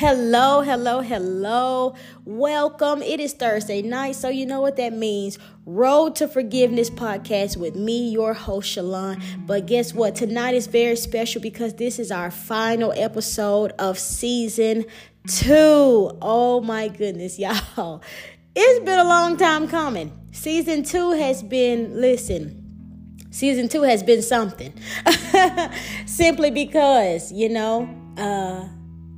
Hello, hello, hello. Welcome. It is Thursday night, so you know what that means. Road to Forgiveness podcast with me, your host, Shalon. But guess what? Tonight is very special because this is our final episode of season two. Oh my goodness, y'all. It's been a long time coming. Season two has been, listen, season two has been something. Simply because, you know, uh,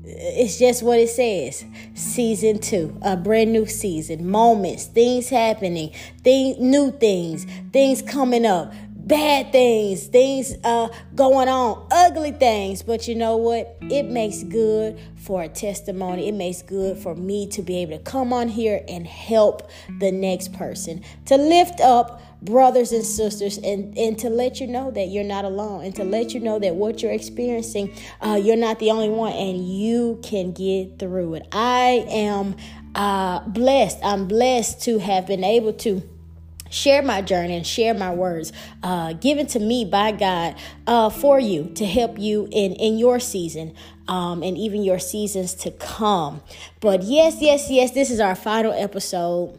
it's just what it says. Season two, a brand new season, moments, things happening, things, new things, things coming up, bad things, things uh, going on, ugly things. But you know what? It makes good for a testimony. It makes good for me to be able to come on here and help the next person to lift up brothers and sisters and, and to let you know that you're not alone and to let you know that what you're experiencing, uh, you're not the only one and you can get through it. I am uh, blessed. I'm blessed to have been able to share my journey and share my words uh, given to me by God uh, for you to help you in, in your season um, and even your seasons to come. But yes, yes, yes, this is our final episode,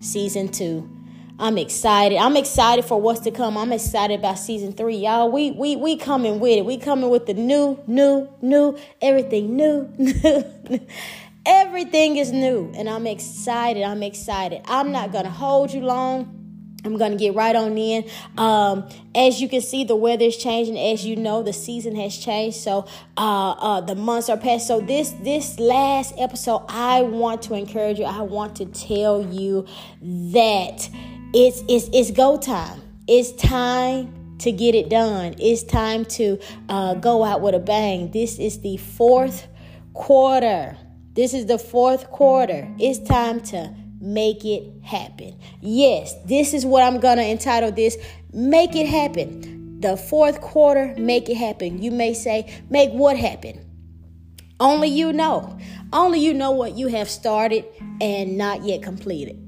season two. I'm excited. I'm excited for what's to come. I'm excited about season three, y'all. We we we coming with it. We coming with the new, new, new, everything new, new. everything is new, and I'm excited. I'm excited. I'm not gonna hold you long. I'm gonna get right on in. Um, as you can see, the weather is changing. As you know, the season has changed. So uh, uh, the months are past. So this this last episode, I want to encourage you. I want to tell you that it's it's it's go time. It's time to get it done. It's time to uh, go out with a bang. This is the fourth quarter. This is the fourth quarter. It's time to make it happen. Yes, this is what I'm gonna entitle this. Make it happen. The fourth quarter, make it happen. You may say, make what happen? Only you know. Only you know what you have started and not yet completed.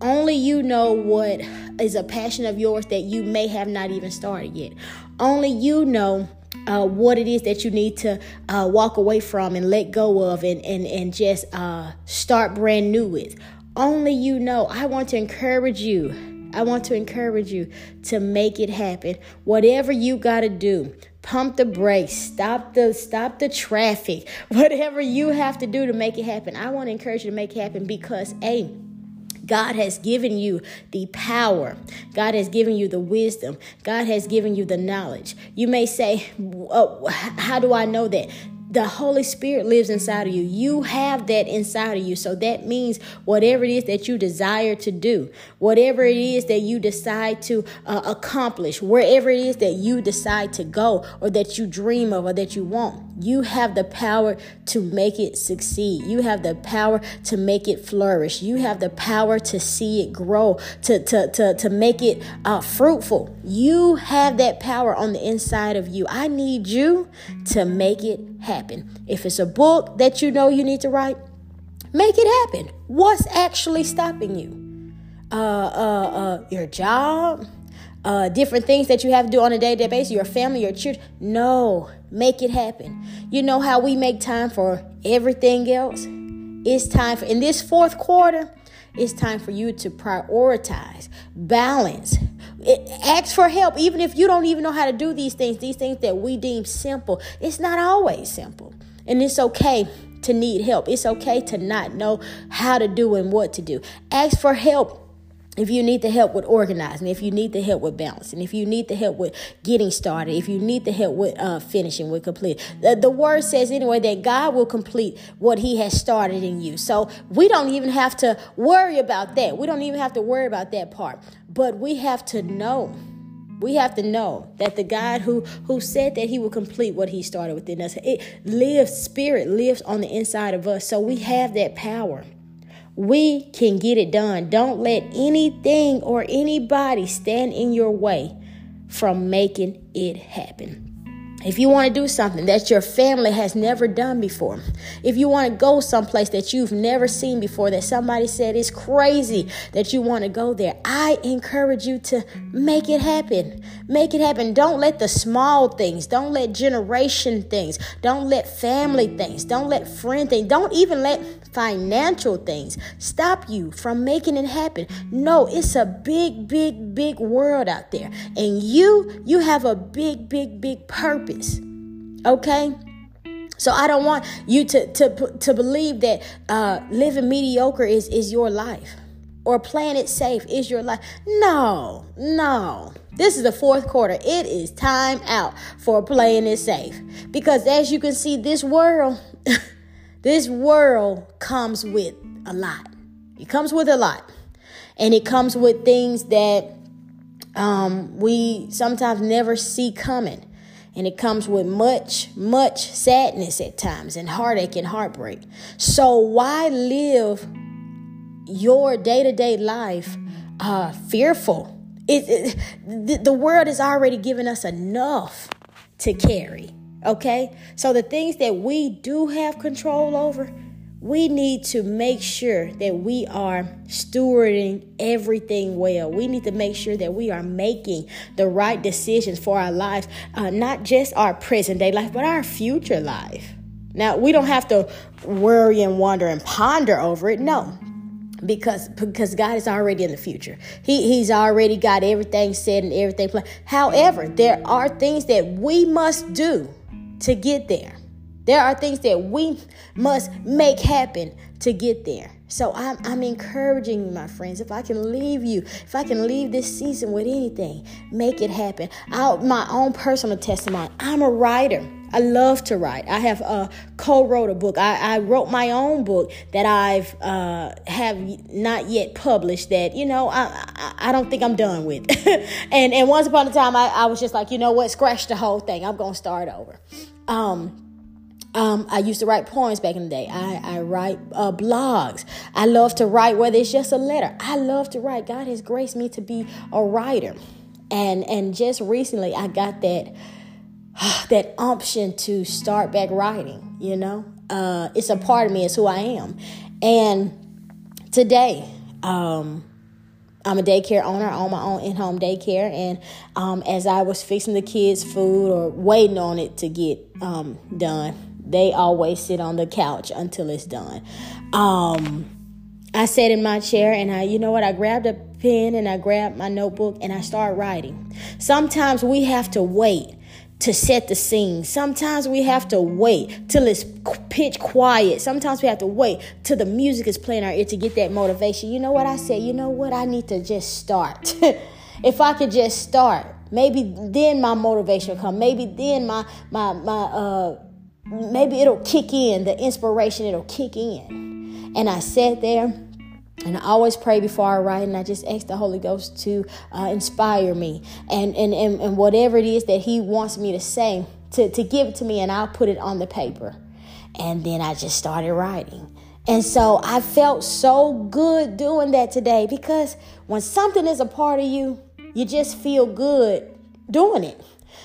Only you know what is a passion of yours that you may have not even started yet. Only you know uh, what it is that you need to uh, walk away from and let go of and, and, and just uh, start brand new with. Only you know. I want to encourage you. I want to encourage you to make it happen. Whatever you got to do, pump the brakes, stop the stop the traffic. Whatever you have to do to make it happen. I want to encourage you to make it happen because a God has given you the power. God has given you the wisdom. God has given you the knowledge. You may say, oh, How do I know that? The Holy Spirit lives inside of you. You have that inside of you. So that means whatever it is that you desire to do, whatever it is that you decide to uh, accomplish, wherever it is that you decide to go or that you dream of or that you want, you have the power to make it succeed. You have the power to make it flourish. You have the power to see it grow, to, to, to, to make it uh, fruitful. You have that power on the inside of you. I need you to make it happen. If it's a book that you know you need to write, make it happen. What's actually stopping you? Uh, uh, uh, your job, uh, different things that you have to do on a day to day basis, your family, your children. No, make it happen. You know how we make time for everything else? It's time for, in this fourth quarter, it's time for you to prioritize, balance, ask for help, even if you don't even know how to do these things, these things that we deem simple. It's not always simple. And it's okay to need help. It's okay to not know how to do and what to do. Ask for help if you need the help with organizing, if you need the help with balancing, if you need the help with getting started, if you need the help with uh, finishing, with complete. The, the word says anyway that God will complete what He has started in you. So we don't even have to worry about that. We don't even have to worry about that part. But we have to know. We have to know that the God who who said that He will complete what He started within us, it lives. Spirit lives on the inside of us. So we have that power. We can get it done. Don't let anything or anybody stand in your way from making it happen. If you want to do something that your family has never done before, if you want to go someplace that you've never seen before, that somebody said is crazy that you want to go there, I encourage you to make it happen. Make it happen. Don't let the small things, don't let generation things, don't let family things, don't let friend things, don't even let financial things stop you from making it happen. No, it's a big, big, big world out there. And you, you have a big, big, big purpose. Okay? So I don't want you to to to believe that uh, living mediocre is is your life or playing it safe is your life. No, no. This is the fourth quarter. It is time out for playing it safe because as you can see, this world This world comes with a lot. It comes with a lot. And it comes with things that um, we sometimes never see coming. And it comes with much, much sadness at times and heartache and heartbreak. So, why live your day to day life uh, fearful? It, it, the, the world has already given us enough to carry. Okay? So the things that we do have control over, we need to make sure that we are stewarding everything well. We need to make sure that we are making the right decisions for our lives, uh, not just our present day life, but our future life. Now, we don't have to worry and wonder and ponder over it. No, because because God is already in the future. He he's already got everything said and everything planned. However, there are things that we must do to get there. There are things that we must make happen to get there. So I'm, I'm encouraging you, my friends. If I can leave you, if I can leave this season with anything, make it happen. Out my own personal testimony. I'm a writer. I love to write. I have uh, co-wrote a book. I, I, wrote my own book that I've uh, have not yet published. That you know I I, I don't think I'm done with. and and once upon a time I, I was just like you know what, scratch the whole thing. I'm gonna start over. Um, um, I used to write poems back in the day. I, I write uh, blogs. I love to write, whether it's just a letter. I love to write. God has graced me to be a writer, and and just recently I got that that option to start back writing. You know, uh, it's a part of me. It's who I am. And today, um, I'm a daycare owner. I own my own in-home daycare, and um, as I was fixing the kids' food or waiting on it to get um, done, they always sit on the couch until it's done. Um, I sat in my chair, and I, you know what? I grabbed a pen and I grabbed my notebook and I started writing. Sometimes we have to wait to set the scene. Sometimes we have to wait till it's pitch quiet. Sometimes we have to wait till the music is playing our ear to get that motivation. You know what I said? You know what? I need to just start. if I could just start, maybe then my motivation will come. Maybe then my my my uh maybe it'll kick in, the inspiration it'll kick in. And I sat there and I always pray before I write, and I just ask the Holy Ghost to uh, inspire me and, and, and, and whatever it is that He wants me to say, to, to give it to me, and I'll put it on the paper. And then I just started writing. And so I felt so good doing that today because when something is a part of you, you just feel good doing it.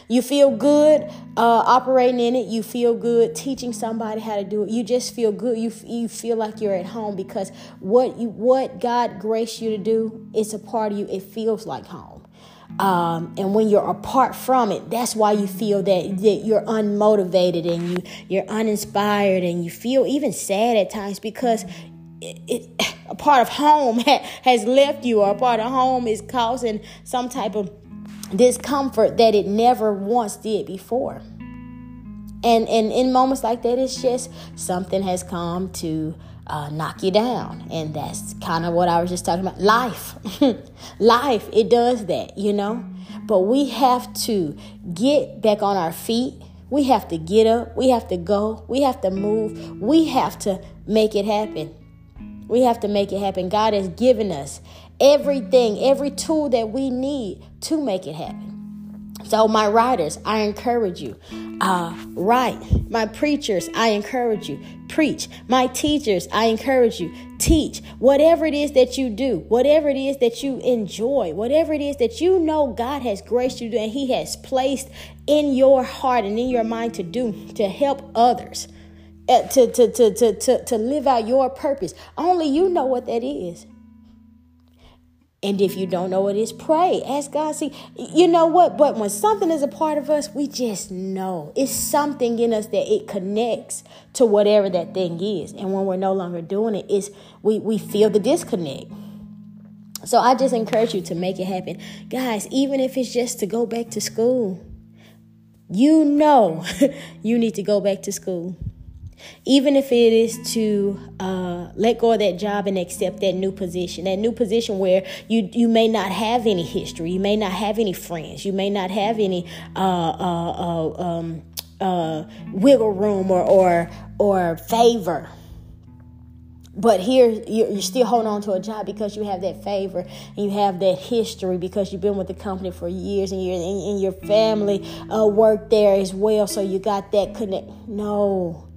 You feel good uh, operating in it. You feel good teaching somebody how to do it. You just feel good. You you feel like you're at home because what you what God graced you to do, it's a part of you. It feels like home. Um, and when you're apart from it, that's why you feel that, that you're unmotivated and you you're uninspired and you feel even sad at times because it, it, a part of home has left you or a part of home is causing some type of discomfort that it never once did before. And, and in moments like that, it's just something has come to uh, knock you down. And that's kind of what I was just talking about. Life. Life, it does that, you know? But we have to get back on our feet. We have to get up. We have to go. We have to move. We have to make it happen. We have to make it happen. God has given us everything, every tool that we need to make it happen. So, my writers, I encourage you, uh, write. My preachers, I encourage you, preach. My teachers, I encourage you, teach. Whatever it is that you do, whatever it is that you enjoy, whatever it is that you know God has graced you and He has placed in your heart and in your mind to do to help others. Uh, to, to, to, to, to live out your purpose. Only you know what that is. And if you don't know what it is, pray. Ask God. See, you know what? But when something is a part of us, we just know. It's something in us that it connects to whatever that thing is. And when we're no longer doing it, it's we, we feel the disconnect. So I just encourage you to make it happen. Guys, even if it's just to go back to school, you know you need to go back to school. Even if it is to uh, let go of that job and accept that new position, that new position where you you may not have any history, you may not have any friends, you may not have any uh, uh, uh um, uh, wiggle room or or or favor. But here, you're still holding on to a job because you have that favor and you have that history because you've been with the company for years and years, and, your family uh, worked there as well. So you got that connect. No,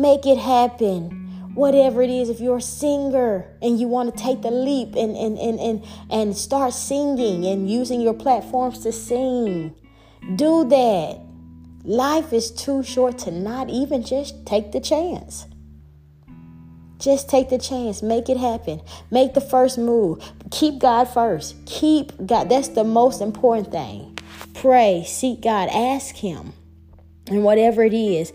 Make it happen. Whatever it is, if you're a singer and you want to take the leap and, and, and, and, and start singing and using your platforms to sing, do that. Life is too short to not even just take the chance. Just take the chance. Make it happen. Make the first move. Keep God first. Keep God. That's the most important thing. Pray, seek God, ask Him. And whatever it is,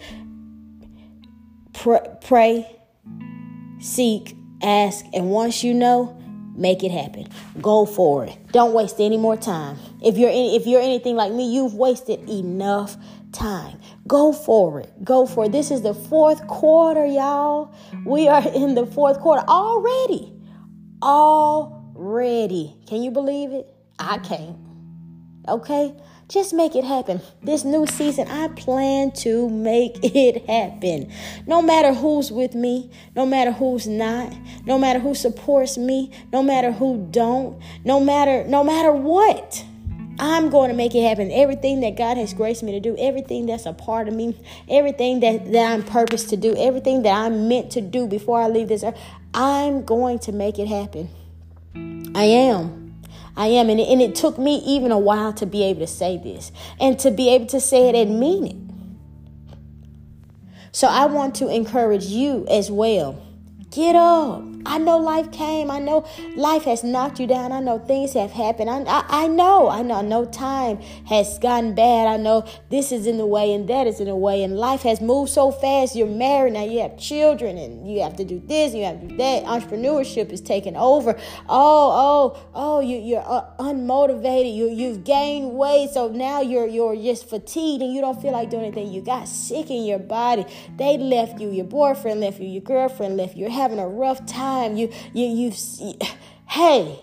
pray, seek, ask, and once you know, make it happen. Go for it. Don't waste any more time. If you're in, if you're anything like me, you've wasted enough time. Go for it. Go for it. This is the fourth quarter, y'all. We are in the fourth quarter already. Already. Can you believe it? I can't. Okay? Just make it happen. This new season, I plan to make it happen. No matter who's with me, no matter who's not, no matter who supports me, no matter who don't, no matter no matter what. I'm going to make it happen. Everything that God has graced me to do, everything that's a part of me, everything that, that I'm purposed to do, everything that I'm meant to do before I leave this earth, I'm going to make it happen. I am. I am. And it, and it took me even a while to be able to say this and to be able to say it and mean it. So I want to encourage you as well. Get up. I know life came. I know life has knocked you down. I know things have happened. I, I, I, know. I know. Know time has gotten bad. I know this is in the way and that is in the way. And life has moved so fast. You're married now. You have children and you have to do this. You have to do that. Entrepreneurship is taking over. Oh, oh, oh. You, you're uh, unmotivated. You, you've gained weight. So now you're you're just fatigued and you don't feel like doing anything. You got sick in your body. They left you. Your boyfriend left you. Your girlfriend left you. You're having a rough time time. You you you hey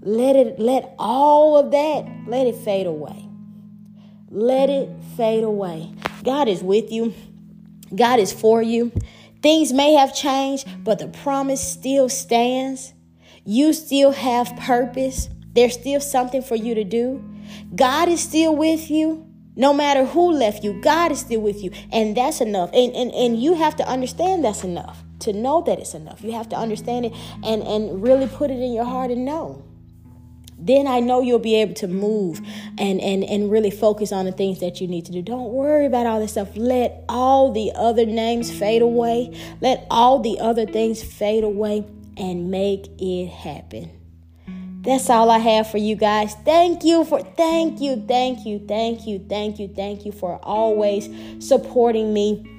let it let all of that let it fade away. Let it fade away. God is with you. God is for you. Things may have changed but the promise still stands. You still have purpose. There's still something for you to do. God is still with you no matter who left you. God is still with you and that's enough. And and, and you have to understand that's enough to know that it's enough. You have to understand it and, and really put it in your heart and know. Then I know you'll be able to move and, and, and really focus on the things that you need to do. Don't worry about all this stuff. Let all the other names fade away. Let all the other things fade away and make it happen. That's all I have for you guys. Thank you for thank you, thank you, thank you, thank you, thank you for always supporting me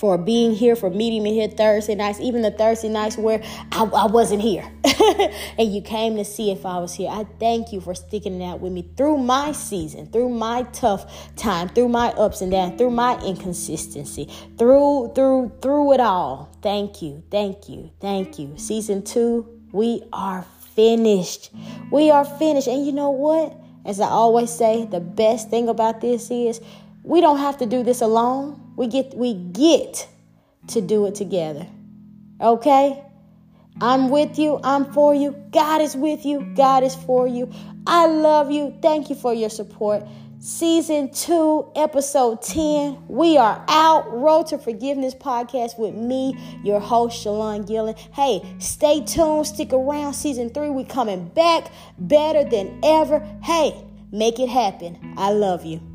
for being here, for meeting me here Thursday nights, even the Thursday nights where I, I wasn't here. and you came to see if I was here. I thank you for sticking it out with me through my season, through my tough time, through my ups and downs, through my inconsistency, through, through, through it all. Thank you, thank you, thank you. Season two, we are finished. We are finished. And you know what? As I always say, the best thing about this is we don't have to do this alone. We get we get to do it together. Okay? I'm with you. I'm for you. God is with you. God is for you. I love you. Thank you for your support. Season 2, Episode 10. We are out. Road to Forgiveness podcast with me, your host, Shalon Gillen. Hey, stay tuned. Stick around. Season 3, we coming back better than ever. Hey, make it happen. I love you.